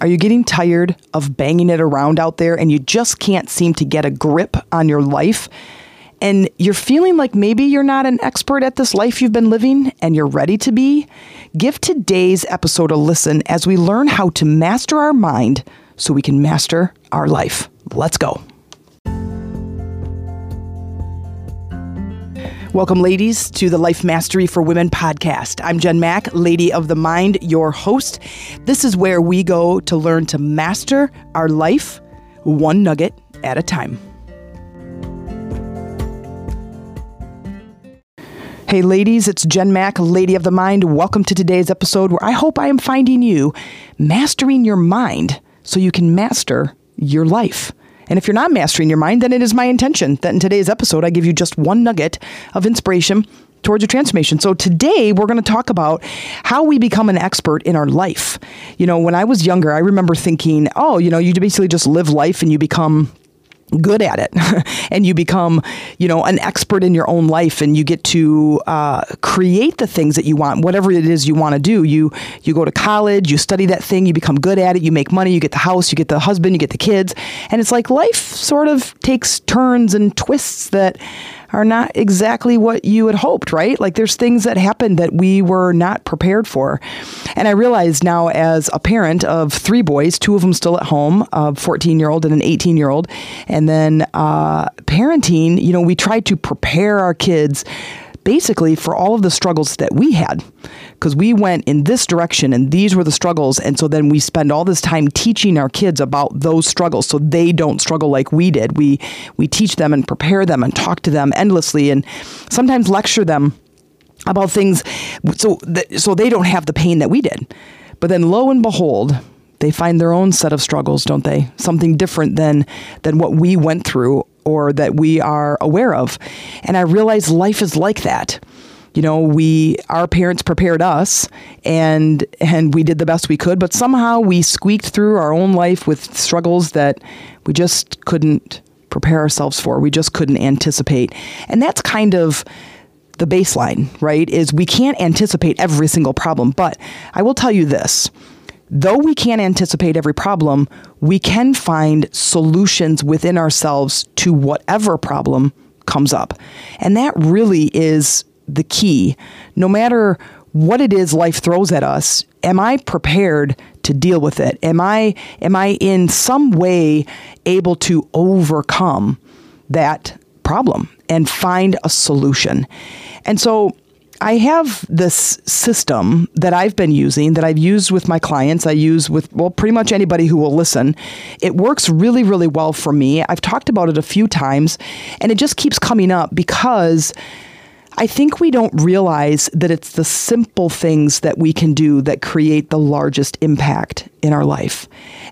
Are you getting tired of banging it around out there and you just can't seem to get a grip on your life? And you're feeling like maybe you're not an expert at this life you've been living and you're ready to be? Give today's episode a listen as we learn how to master our mind so we can master our life. Let's go. Welcome, ladies, to the Life Mastery for Women podcast. I'm Jen Mack, Lady of the Mind, your host. This is where we go to learn to master our life one nugget at a time. Hey, ladies, it's Jen Mack, Lady of the Mind. Welcome to today's episode where I hope I am finding you mastering your mind so you can master your life. And if you're not mastering your mind, then it is my intention that in today's episode, I give you just one nugget of inspiration towards your transformation. So today we're going to talk about how we become an expert in our life. You know, when I was younger, I remember thinking, oh, you know, you basically just live life and you become good at it. And you become you know an expert in your own life and you get to uh, create the things that you want whatever it is you want to do. You you go to college you study that thing you become good at it you make money you get the house you get the husband you get the kids. And it's like life sort of takes turns and twists that are not exactly what you had hoped, right? Like there's things that happened that we were not prepared for. And I realize now as a parent of three boys, two of them still at home, a 14 year old and an 18 year old, and then uh, parenting, you know, we try to prepare our kids basically for all of the struggles that we had because we went in this direction and these were the struggles and so then we spend all this time teaching our kids about those struggles so they don't struggle like we did we we teach them and prepare them and talk to them endlessly and sometimes lecture them about things so that, so they don't have the pain that we did but then lo and behold they find their own set of struggles don't they something different than than what we went through or that we are aware of. And I realize life is like that. You know, we our parents prepared us and and we did the best we could, but somehow we squeaked through our own life with struggles that we just couldn't prepare ourselves for. We just couldn't anticipate. And that's kind of the baseline, right? Is we can't anticipate every single problem, but I will tell you this though we can't anticipate every problem, we can find solutions within ourselves to whatever problem comes up. And that really is the key. No matter what it is life throws at us, am I prepared to deal with it? Am I am I in some way able to overcome that problem and find a solution? And so I have this system that I've been using that I've used with my clients. I use with, well, pretty much anybody who will listen. It works really, really well for me. I've talked about it a few times and it just keeps coming up because I think we don't realize that it's the simple things that we can do that create the largest impact in our life.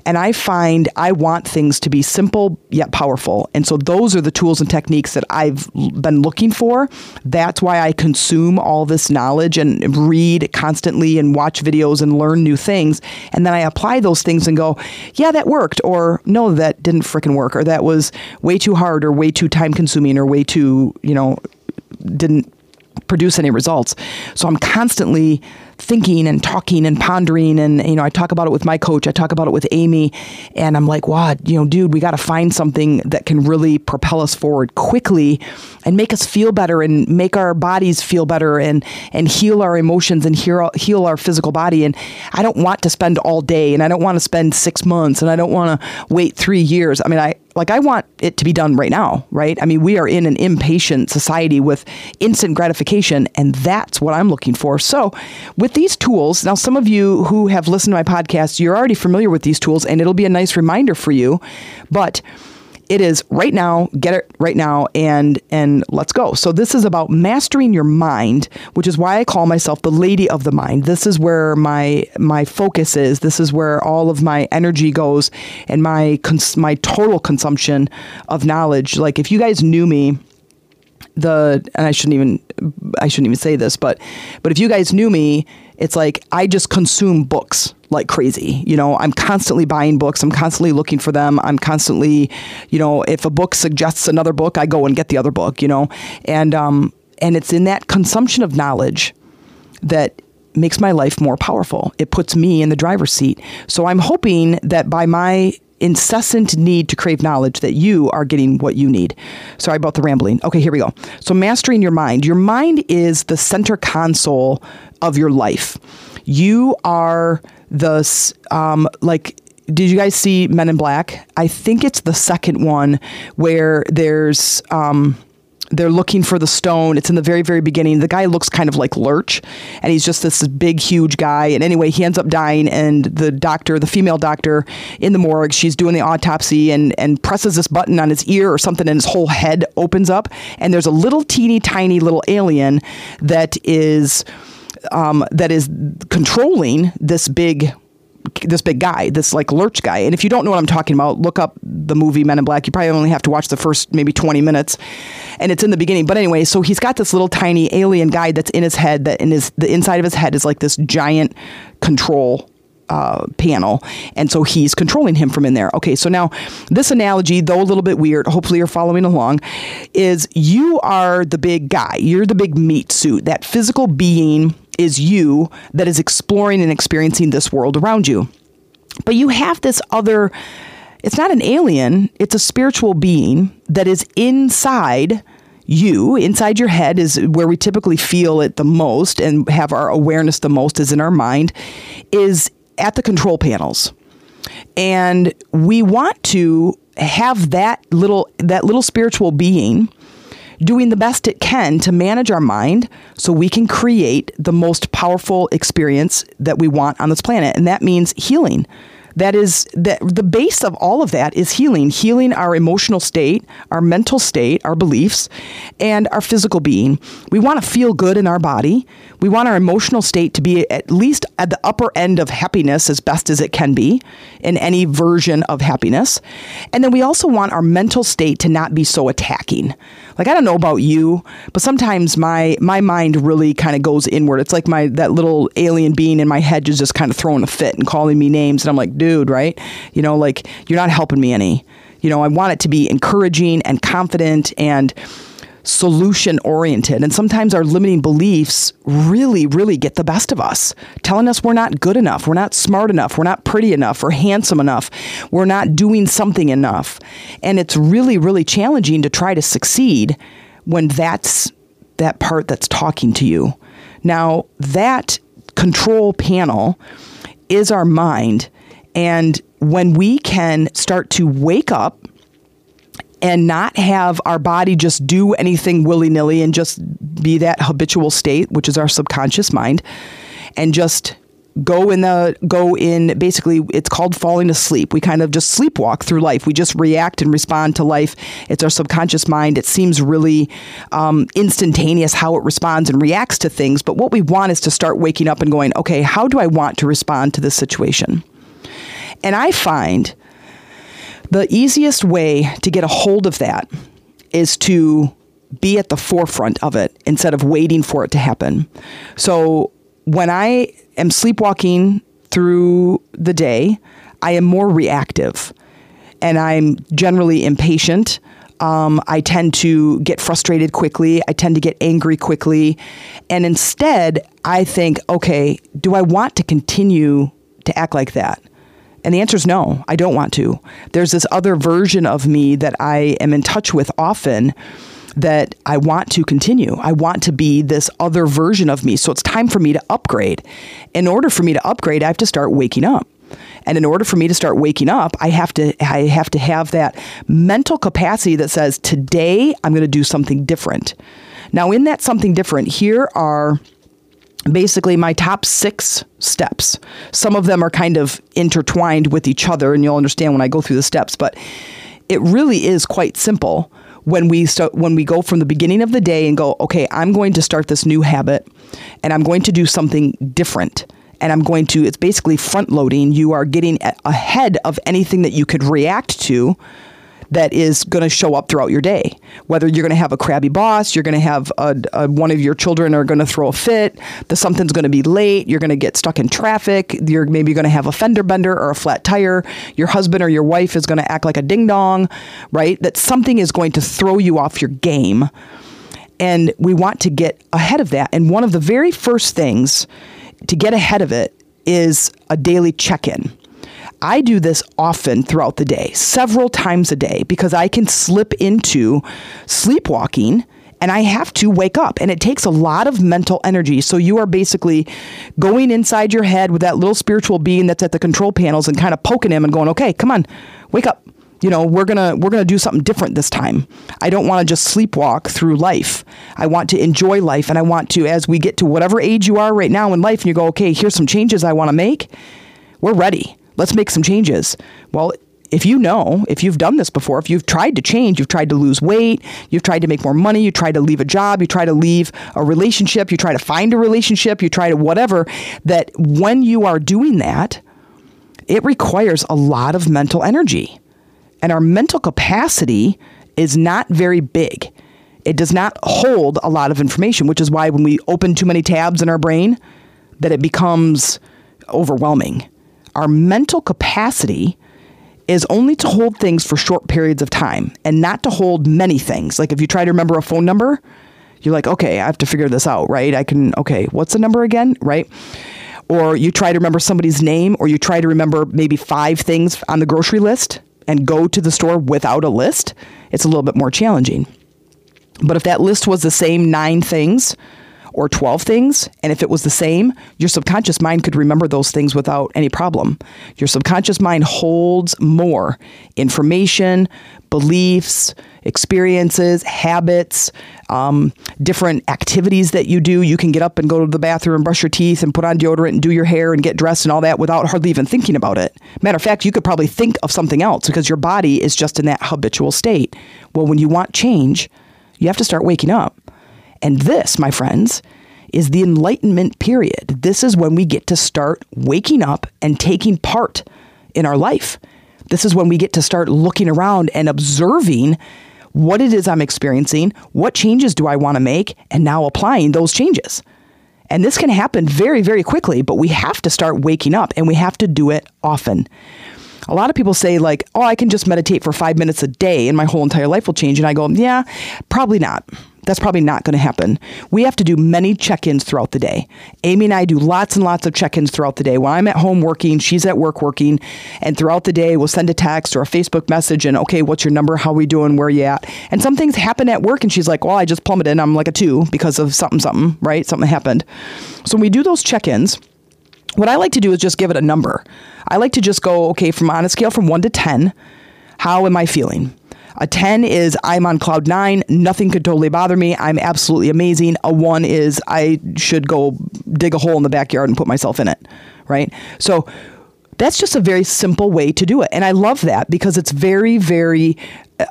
And I find I want things to be simple yet powerful. And so those are the tools and techniques that I've been looking for. That's why I consume all this knowledge and read constantly and watch videos and learn new things. And then I apply those things and go, yeah, that worked. Or no, that didn't fricking work. Or that was way too hard or way too time consuming or way too, you know, didn't produce any results. So I'm constantly thinking and talking and pondering and you know I talk about it with my coach I talk about it with Amy and I'm like wow you know dude we got to find something that can really propel us forward quickly and make us feel better and make our bodies feel better and and heal our emotions and heal heal our physical body and I don't want to spend all day and I don't want to spend 6 months and I don't want to wait 3 years I mean I like I want it to be done right now, right? I mean, we are in an impatient society with instant gratification, and that's what I'm looking for. So, with these tools, now some of you who have listened to my podcast, you're already familiar with these tools, and it'll be a nice reminder for you. But it is right now, get it right now and and let's go. So this is about mastering your mind, which is why I call myself the lady of the mind. This is where my my focus is. This is where all of my energy goes and my cons- my total consumption of knowledge. Like if you guys knew me the and I shouldn't even I shouldn't even say this, but but if you guys knew me, it's like I just consume books like crazy. You know, I'm constantly buying books. I'm constantly looking for them. I'm constantly, you know, if a book suggests another book, I go and get the other book. You know, and um and it's in that consumption of knowledge that makes my life more powerful. It puts me in the driver's seat. So I'm hoping that by my incessant need to crave knowledge that you are getting what you need. Sorry about the rambling. Okay, here we go. So mastering your mind. Your mind is the center console of your life. You are the um, like did you guys see Men in Black? I think it's the second one where there's um, they're looking for the stone. It's in the very, very beginning. The guy looks kind of like Lurch, and he's just this big, huge guy. And anyway, he ends up dying, and the doctor, the female doctor in the morgue, she's doing the autopsy and, and presses this button on his ear or something, and his whole head opens up. And there's a little teeny tiny little alien that is. Um, that is controlling this big this big guy, this like lurch guy. And if you don't know what I'm talking about, look up the movie Men in Black. You probably only have to watch the first maybe 20 minutes, and it's in the beginning. But anyway, so he's got this little tiny alien guy that's in his head. That in his the inside of his head is like this giant control uh, panel. And so he's controlling him from in there. Okay, so now this analogy, though a little bit weird, hopefully you're following along, is you are the big guy. You're the big meat suit, that physical being is you that is exploring and experiencing this world around you. But you have this other, it's not an alien, it's a spiritual being that is inside you, inside your head, is where we typically feel it the most and have our awareness the most, is in our mind, is at the control panels. And we want to have that little that little spiritual being doing the best it can to manage our mind so we can create the most powerful experience that we want on this planet. And that means healing. That is that the base of all of that is healing, healing our emotional state, our mental state, our beliefs, and our physical being. We want to feel good in our body. We want our emotional state to be at least at the upper end of happiness as best as it can be in any version of happiness. And then we also want our mental state to not be so attacking. Like I don't know about you, but sometimes my my mind really kind of goes inward. It's like my that little alien being in my head is just kind of throwing a fit and calling me names and I'm like, "Dude, right? You know, like you're not helping me any." You know, I want it to be encouraging and confident and solution oriented. And sometimes our limiting beliefs really, really get the best of us, telling us we're not good enough, we're not smart enough, we're not pretty enough, we're handsome enough, we're not doing something enough. And it's really, really challenging to try to succeed when that's that part that's talking to you. Now, that control panel is our mind. And when we can start to wake up and not have our body just do anything willy nilly and just be that habitual state, which is our subconscious mind, and just go in the go in basically it's called falling asleep. We kind of just sleepwalk through life. We just react and respond to life. It's our subconscious mind. It seems really um, instantaneous how it responds and reacts to things but what we want is to start waking up and going okay how do i want to respond to this situation? And i find the easiest way to get a hold of that is to be at the forefront of it instead of waiting for it to happen. So when I am sleepwalking through the day, I am more reactive and I'm generally impatient. Um, I tend to get frustrated quickly. I tend to get angry quickly. And instead, I think, okay, do I want to continue to act like that? And the answer is no, I don't want to. There's this other version of me that I am in touch with often that I want to continue. I want to be this other version of me. So it's time for me to upgrade. In order for me to upgrade, I have to start waking up. And in order for me to start waking up, I have to I have to have that mental capacity that says today I'm going to do something different. Now in that something different, here are basically my top six steps. Some of them are kind of intertwined with each other, and you'll understand when I go through the steps, but it really is quite simple when we start when we go from the beginning of the day and go okay i'm going to start this new habit and i'm going to do something different and i'm going to it's basically front loading you are getting ahead of anything that you could react to that is going to show up throughout your day. Whether you're going to have a crabby boss, you're going to have a, a, one of your children are going to throw a fit, the something's going to be late, you're going to get stuck in traffic, you're maybe going to have a fender bender or a flat tire, your husband or your wife is going to act like a ding dong, right? That something is going to throw you off your game. And we want to get ahead of that. And one of the very first things to get ahead of it is a daily check in. I do this often throughout the day, several times a day, because I can slip into sleepwalking and I have to wake up. And it takes a lot of mental energy. So you are basically going inside your head with that little spiritual being that's at the control panels and kind of poking him and going, okay, come on, wake up. You know, we're gonna we're gonna do something different this time. I don't want to just sleepwalk through life. I want to enjoy life, and I want to, as we get to whatever age you are right now in life, and you go, okay, here's some changes I want to make. We're ready. Let's make some changes. Well, if you know, if you've done this before, if you've tried to change, you've tried to lose weight, you've tried to make more money, you try to leave a job, you try to leave a relationship, you try to find a relationship, you try to whatever, that when you are doing that, it requires a lot of mental energy. And our mental capacity is not very big. It does not hold a lot of information, which is why when we open too many tabs in our brain, that it becomes overwhelming. Our mental capacity is only to hold things for short periods of time and not to hold many things. Like if you try to remember a phone number, you're like, okay, I have to figure this out, right? I can, okay, what's the number again, right? Or you try to remember somebody's name, or you try to remember maybe five things on the grocery list and go to the store without a list. It's a little bit more challenging. But if that list was the same nine things, or 12 things. And if it was the same, your subconscious mind could remember those things without any problem. Your subconscious mind holds more information, beliefs, experiences, habits, um, different activities that you do. You can get up and go to the bathroom and brush your teeth and put on deodorant and do your hair and get dressed and all that without hardly even thinking about it. Matter of fact, you could probably think of something else because your body is just in that habitual state. Well, when you want change, you have to start waking up. And this, my friends, is the enlightenment period. This is when we get to start waking up and taking part in our life. This is when we get to start looking around and observing what it is I'm experiencing, what changes do I want to make, and now applying those changes. And this can happen very, very quickly, but we have to start waking up and we have to do it often. A lot of people say, like, oh, I can just meditate for five minutes a day and my whole entire life will change. And I go, yeah, probably not. That's probably not going to happen. We have to do many check ins throughout the day. Amy and I do lots and lots of check ins throughout the day. When I'm at home working, she's at work working, and throughout the day, we'll send a text or a Facebook message and, okay, what's your number? How we doing? Where you at? And some things happen at work, and she's like, well, I just plummeted. I'm like a two because of something, something, right? Something happened. So when we do those check ins, what I like to do is just give it a number. I like to just go, okay, from on a scale from one to 10, how am I feeling? A 10 is I'm on cloud nine. Nothing could totally bother me. I'm absolutely amazing. A one is I should go dig a hole in the backyard and put myself in it. Right. So that's just a very simple way to do it. And I love that because it's very, very,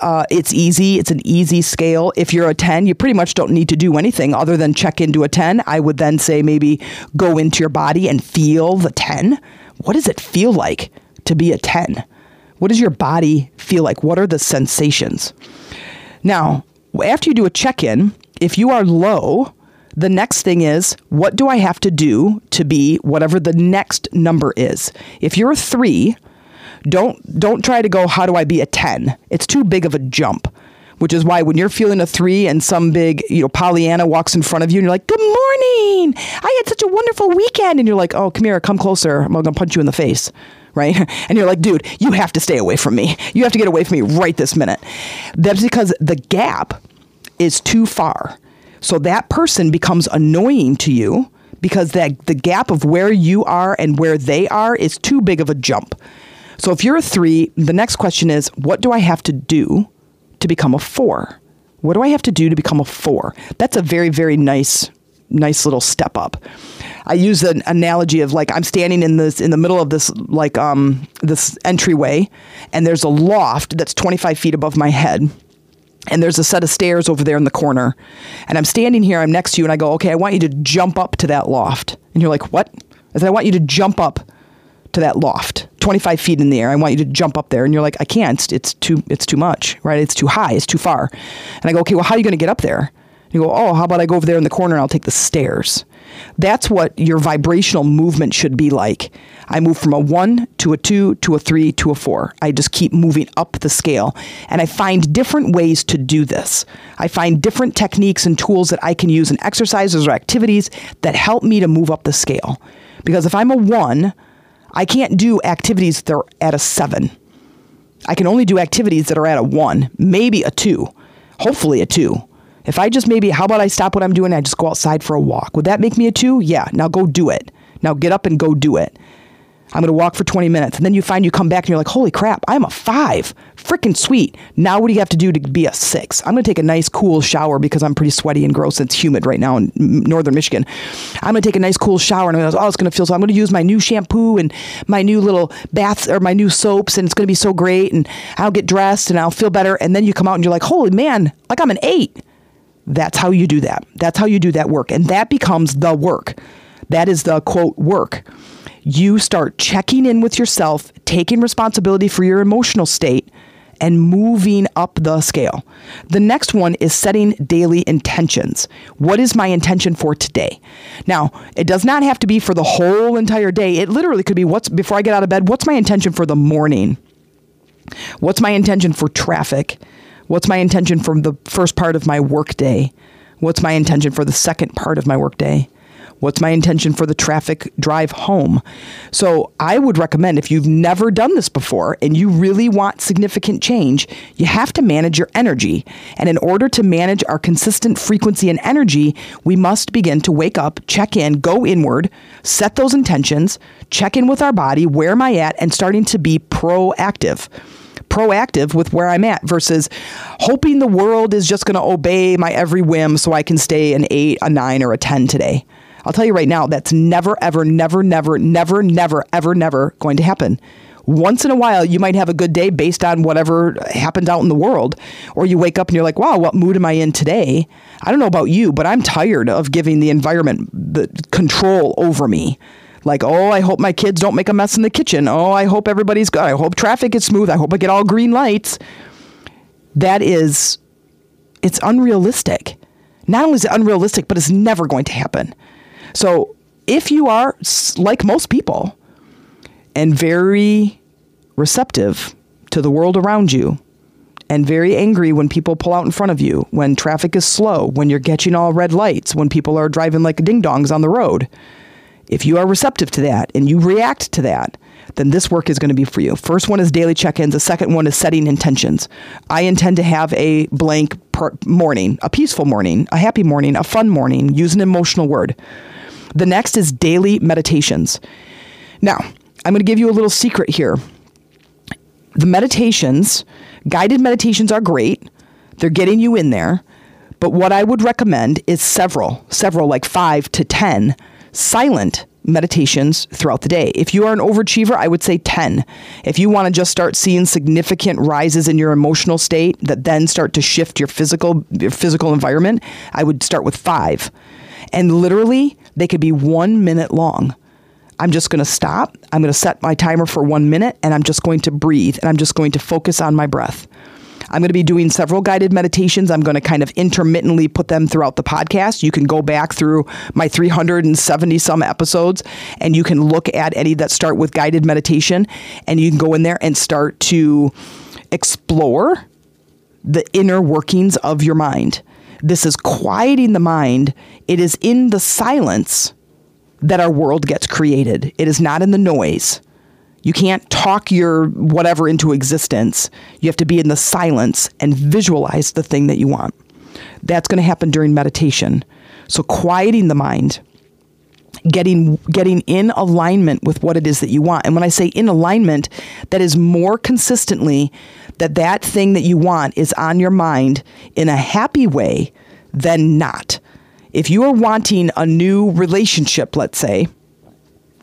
uh, it's easy. It's an easy scale. If you're a 10, you pretty much don't need to do anything other than check into a 10. I would then say maybe go into your body and feel the 10. What does it feel like to be a 10? What does your body feel like? What are the sensations? Now, after you do a check in, if you are low, the next thing is what do I have to do to be whatever the next number is? If you're a three, don't don't try to go how do I be a 10? It's too big of a jump. Which is why when you're feeling a three and some big, you know, Pollyanna walks in front of you and you're like, Good morning. I had such a wonderful weekend. And you're like, Oh, come here, come closer. I'm gonna punch you in the face right? And you're like, dude, you have to stay away from me. You have to get away from me right this minute. That's because the gap is too far. So that person becomes annoying to you because that the gap of where you are and where they are is too big of a jump. So if you're a 3, the next question is what do I have to do to become a 4? What do I have to do to become a 4? That's a very very nice nice little step up. I use an analogy of like I'm standing in this in the middle of this like um this entryway, and there's a loft that's 25 feet above my head. And there's a set of stairs over there in the corner. And I'm standing here, I'm next to you, and I go, okay, I want you to jump up to that loft. And you're like, what? I said, I want you to jump up to that loft, 25 feet in the air. I want you to jump up there. And you're like, I can't. It's too, it's too much, right? It's too high. It's too far. And I go, okay, well, how are you going to get up there? You go, oh, how about I go over there in the corner and I'll take the stairs? That's what your vibrational movement should be like. I move from a one to a two to a three to a four. I just keep moving up the scale. And I find different ways to do this. I find different techniques and tools that I can use in exercises or activities that help me to move up the scale. Because if I'm a one, I can't do activities that are at a seven. I can only do activities that are at a one, maybe a two, hopefully a two. If I just maybe, how about I stop what I'm doing? I just go outside for a walk. Would that make me a two? Yeah. Now go do it. Now get up and go do it. I'm going to walk for 20 minutes. And then you find you come back and you're like, holy crap, I'm a five. Freaking sweet. Now, what do you have to do to be a six? I'm going to take a nice, cool shower because I'm pretty sweaty and gross. It's humid right now in northern Michigan. I'm going to take a nice, cool shower and I'm to, oh, it's going to feel so. I'm going to use my new shampoo and my new little baths or my new soaps and it's going to be so great. And I'll get dressed and I'll feel better. And then you come out and you're like, holy man, like I'm an eight. That's how you do that. That's how you do that work. And that becomes the work. That is the quote work you start checking in with yourself, taking responsibility for your emotional state, and moving up the scale. The next one is setting daily intentions. What is my intention for today? Now, it does not have to be for the whole entire day. It literally could be what's before I get out of bed, what's my intention for the morning? What's my intention for traffic? What's my intention for the first part of my workday? What's my intention for the second part of my workday? What's my intention for the traffic drive home? So, I would recommend if you've never done this before and you really want significant change, you have to manage your energy. And in order to manage our consistent frequency and energy, we must begin to wake up, check in, go inward, set those intentions, check in with our body, where am I at, and starting to be proactive proactive with where I'm at versus hoping the world is just going to obey my every whim so I can stay an eight, a nine, or a 10 today. I'll tell you right now, that's never, ever, never, never, never, never, ever, never going to happen. Once in a while, you might have a good day based on whatever happens out in the world. Or you wake up and you're like, wow, what mood am I in today? I don't know about you, but I'm tired of giving the environment the control over me. Like, oh, I hope my kids don't make a mess in the kitchen. Oh, I hope everybody's good. I hope traffic is smooth. I hope I get all green lights. That is, it's unrealistic. Not only is it unrealistic, but it's never going to happen. So if you are like most people and very receptive to the world around you and very angry when people pull out in front of you, when traffic is slow, when you're catching all red lights, when people are driving like ding dongs on the road, if you are receptive to that and you react to that, then this work is going to be for you. First one is daily check ins. The second one is setting intentions. I intend to have a blank morning, a peaceful morning, a happy morning, a fun morning. Use an emotional word. The next is daily meditations. Now, I'm going to give you a little secret here. The meditations, guided meditations are great. They're getting you in there. But what I would recommend is several, several, like five to 10 silent meditations throughout the day. If you are an overachiever, I would say 10. If you want to just start seeing significant rises in your emotional state that then start to shift your physical your physical environment, I would start with 5. And literally, they could be 1 minute long. I'm just going to stop. I'm going to set my timer for 1 minute and I'm just going to breathe and I'm just going to focus on my breath. I'm going to be doing several guided meditations. I'm going to kind of intermittently put them throughout the podcast. You can go back through my 370 some episodes and you can look at any that start with guided meditation and you can go in there and start to explore the inner workings of your mind. This is quieting the mind. It is in the silence that our world gets created, it is not in the noise. You can't talk your whatever into existence. You have to be in the silence and visualize the thing that you want. That's going to happen during meditation. So quieting the mind, getting getting in alignment with what it is that you want. And when I say in alignment, that is more consistently that that thing that you want is on your mind in a happy way than not. If you are wanting a new relationship, let's say,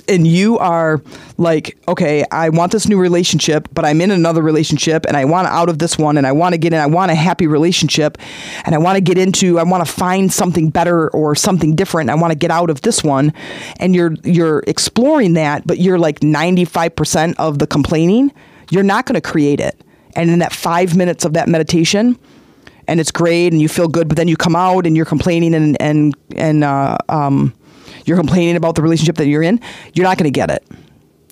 and you are like, okay, I want this new relationship, but I'm in another relationship and I want out of this one and I want to get in, I want a happy relationship and I want to get into, I want to find something better or something different. I want to get out of this one. And you're, you're exploring that, but you're like 95% of the complaining, you're not going to create it. And in that five minutes of that meditation, and it's great and you feel good, but then you come out and you're complaining and and and uh, um, you're complaining about the relationship that you're in, you're not going to get it.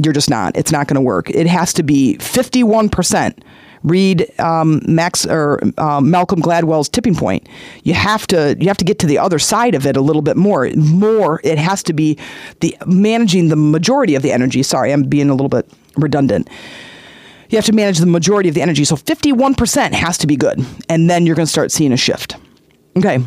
You're just not. It's not going to work. It has to be 51%. Read um, Max or uh, Malcolm Gladwell's tipping point. You have to you have to get to the other side of it a little bit more. More, it has to be the managing the majority of the energy. Sorry, I'm being a little bit redundant. You have to manage the majority of the energy. So 51% has to be good, and then you're going to start seeing a shift. Okay.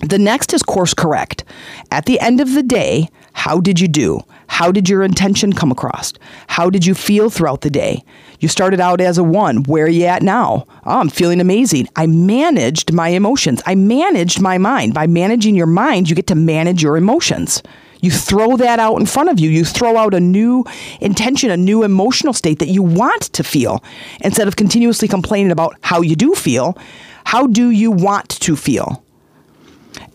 The next is course correct. At the end of the day, how did you do? How did your intention come across? How did you feel throughout the day? You started out as a one. Where are you at now? Oh, I'm feeling amazing. I managed my emotions. I managed my mind. By managing your mind, you get to manage your emotions. You throw that out in front of you. You throw out a new intention, a new emotional state that you want to feel. Instead of continuously complaining about how you do feel, how do you want to feel?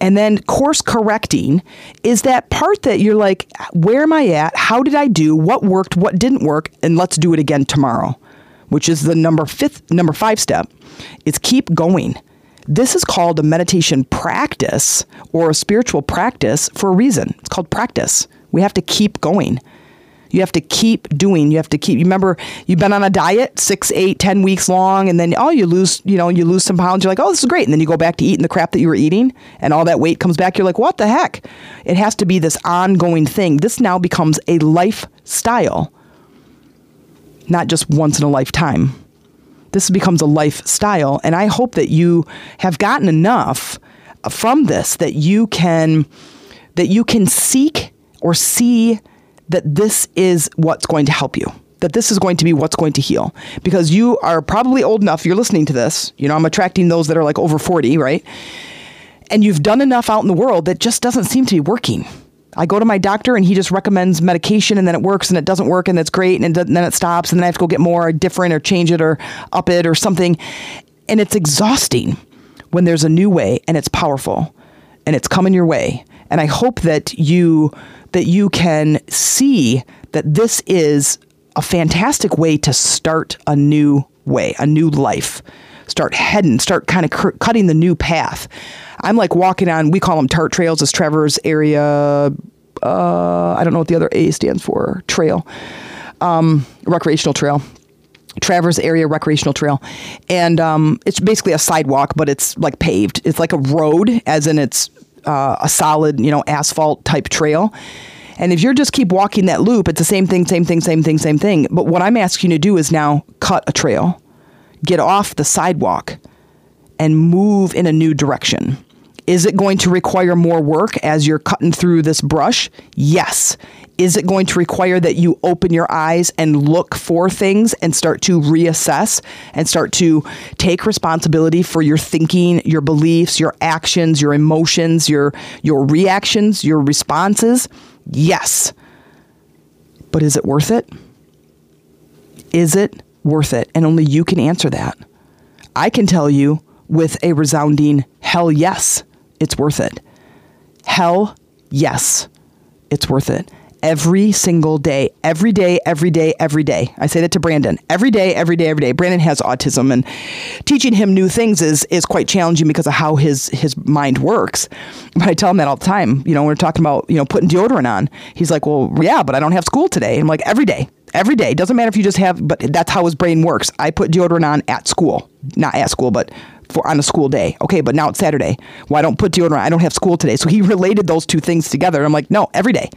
And then course correcting is that part that you're like, where am I at? How did I do? What worked? What didn't work? And let's do it again tomorrow, which is the number fifth, number five step is keep going. This is called a meditation practice or a spiritual practice for a reason. It's called practice. We have to keep going. You have to keep doing. You have to keep. You remember you've been on a diet six, eight, ten weeks long, and then oh, you lose. You know, you lose some pounds. You're like, oh, this is great, and then you go back to eating the crap that you were eating, and all that weight comes back. You're like, what the heck? It has to be this ongoing thing. This now becomes a lifestyle, not just once in a lifetime. This becomes a lifestyle, and I hope that you have gotten enough from this that you can that you can seek or see that this is what's going to help you that this is going to be what's going to heal. Because you are probably old enough you're listening to this you know i'm attracting those that are like over 40 right? And you've done enough out in the world that just doesn't seem to be working. I go to my doctor and he just recommends medication and then it works and it doesn't work and that's great and then it stops and then i have to go get more or different or change it or up it or something. And it's exhausting when there's a new way and it's powerful and it's coming your way and i hope that you that you can see that this is a fantastic way to start a new way, a new life. Start heading, start kind of cr- cutting the new path. I'm like walking on, we call them TART trails, as Traverse area, uh, I don't know what the other A stands for, trail, um, recreational trail. Traverse Area Recreational Trail. And um, it's basically a sidewalk, but it's like paved. It's like a road, as in it's uh, a solid, you know, asphalt type trail. And if you're just keep walking that loop, it's the same thing, same thing, same thing, same thing. But what I'm asking you to do is now cut a trail, get off the sidewalk, and move in a new direction. Is it going to require more work as you're cutting through this brush? Yes. Is it going to require that you open your eyes and look for things and start to reassess and start to take responsibility for your thinking, your beliefs, your actions, your emotions, your your reactions, your responses? Yes. But is it worth it? Is it worth it? And only you can answer that. I can tell you with a resounding hell yes, it's worth it. Hell yes, it's worth it every single day, every day, every day, every day. I say that to Brandon. Every day, every day, every day. Brandon has autism and teaching him new things is is quite challenging because of how his his mind works. But I tell him that all the time. You know, we're talking about, you know, putting deodorant on. He's like, "Well, yeah, but I don't have school today." I'm like, "Every day. Every day. Doesn't matter if you just have but that's how his brain works. I put deodorant on at school. Not at school, but for on a school day. Okay, but now it's Saturday. Why well, don't put deodorant? I don't have school today. So he related those two things together. I'm like, no, every day.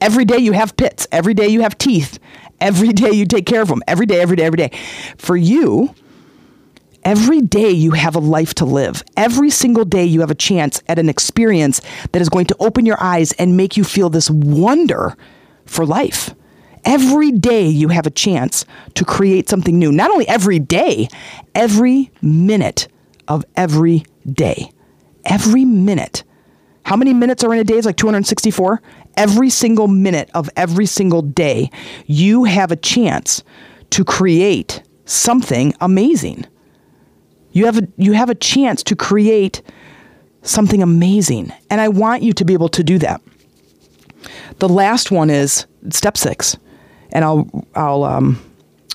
Every day you have pits. Every day you have teeth. Every day you take care of them. Every day, every day, every day. For you, every day you have a life to live. Every single day you have a chance at an experience that is going to open your eyes and make you feel this wonder for life. Every day you have a chance to create something new. Not only every day, every minute of every day. Every minute. How many minutes are in a day? It's like 264 every single minute of every single day, you have a chance to create something amazing. You have a, you have a chance to create something amazing. And I want you to be able to do that. The last one is step six. And I'll, I'll, um,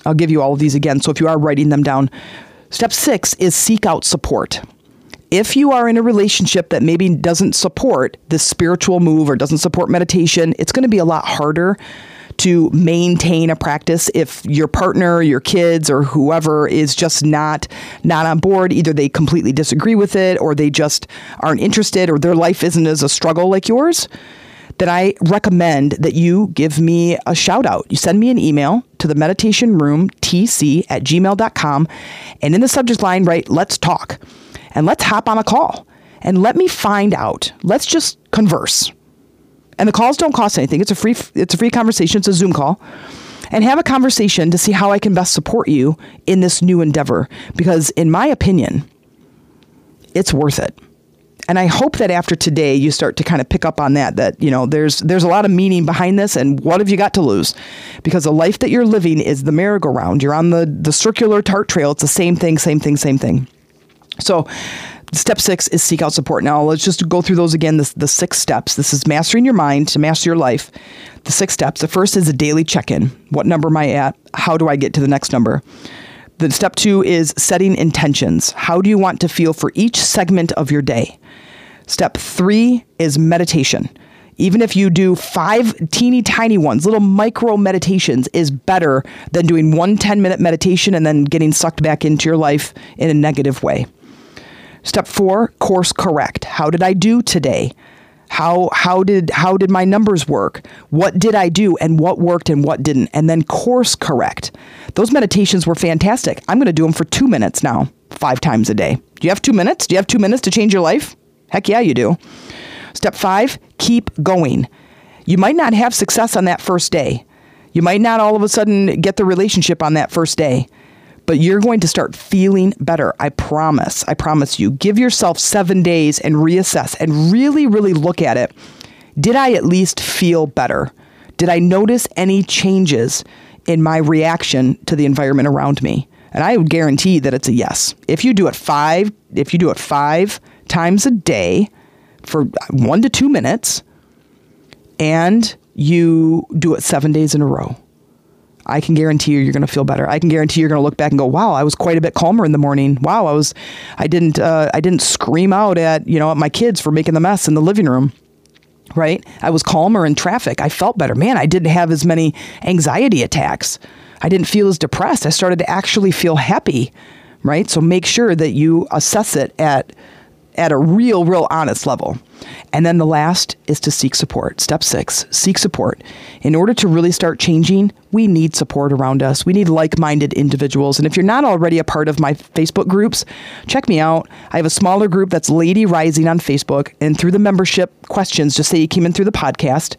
I'll give you all of these again. So if you are writing them down, step six is seek out support. if you are in a relationship that maybe doesn't support this spiritual move or doesn't support meditation, it's going to be a lot harder to maintain a practice if your partner, your kids, or whoever is just not not on board. Either they completely disagree with it, or they just aren't interested, or their life isn't as a struggle like yours. Then I recommend that you give me a shout out. You send me an email to the meditation room tc at gmail.com and in the subject line write let's talk and let's hop on a call and let me find out. Let's just converse and the calls don't cost anything. It's a free it's a free conversation. It's a Zoom call. And have a conversation to see how I can best support you in this new endeavor because in my opinion, it's worth it. And I hope that after today you start to kind of pick up on that that you know there's there's a lot of meaning behind this and what have you got to lose? Because the life that you're living is the merry-go-round. You're on the the circular tart trail. It's the same thing, same thing, same thing. So Step six is seek out support. Now, let's just go through those again. The, the six steps. This is mastering your mind to master your life. The six steps. The first is a daily check in. What number am I at? How do I get to the next number? The step two is setting intentions. How do you want to feel for each segment of your day? Step three is meditation. Even if you do five teeny tiny ones, little micro meditations is better than doing one 10 minute meditation and then getting sucked back into your life in a negative way. Step four, course correct. How did I do today? How how did how did my numbers work? What did I do and what worked and what didn't? And then course correct. Those meditations were fantastic. I'm going to do them for 2 minutes now, 5 times a day. Do you have 2 minutes? Do you have 2 minutes to change your life? Heck yeah, you do. Step 5, keep going. You might not have success on that first day. You might not all of a sudden get the relationship on that first day but you're going to start feeling better. I promise. I promise you. Give yourself seven days and reassess and really, really look at it. Did I at least feel better? Did I notice any changes in my reaction to the environment around me? And I would guarantee that it's a yes. If you do it five, if you do it five times a day for one to two minutes, and you do it seven days in a row, I can guarantee you you're going to feel better. I can guarantee you're going to look back and go, "Wow, I was quite a bit calmer in the morning. Wow, I was I didn't uh, I didn't scream out at, you know, at my kids for making the mess in the living room." Right? I was calmer in traffic. I felt better. Man, I didn't have as many anxiety attacks. I didn't feel as depressed. I started to actually feel happy, right? So make sure that you assess it at at a real, real honest level. And then the last is to seek support. Step six, seek support. In order to really start changing, we need support around us. We need like minded individuals. And if you're not already a part of my Facebook groups, check me out. I have a smaller group that's Lady Rising on Facebook. And through the membership questions, just say you came in through the podcast.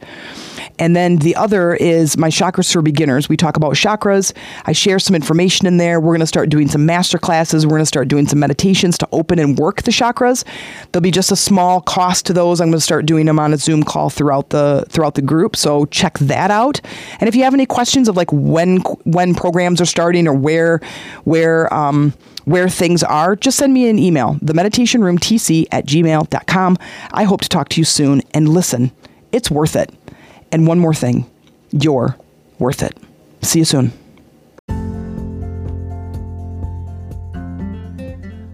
And then the other is my chakras for beginners. We talk about chakras. I share some information in there. We're going to start doing some master classes. We're going to start doing some meditations to open and work the chakras. There'll be just a small cost to those. I'm going to start doing them on a Zoom call throughout the throughout the group. So check that out. And if you have any questions of like when when programs are starting or where where um, where things are, just send me an email, the meditation room tc at gmail.com. I hope to talk to you soon and listen, it's worth it. And one more thing you're worth it. See you soon.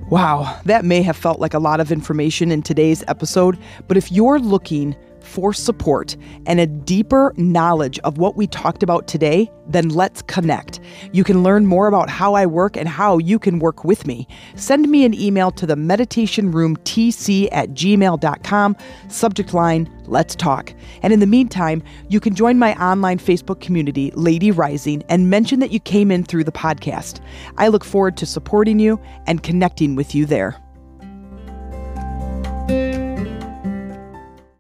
Wow, that may have felt like a lot of information in today's episode, but if you're looking for support and a deeper knowledge of what we talked about today, then let's connect. You can learn more about how I work and how you can work with me. Send me an email to the meditation room tc at gmail.com, subject line, let's talk. And in the meantime, you can join my online Facebook community, Lady Rising, and mention that you came in through the podcast. I look forward to supporting you and connecting with you there.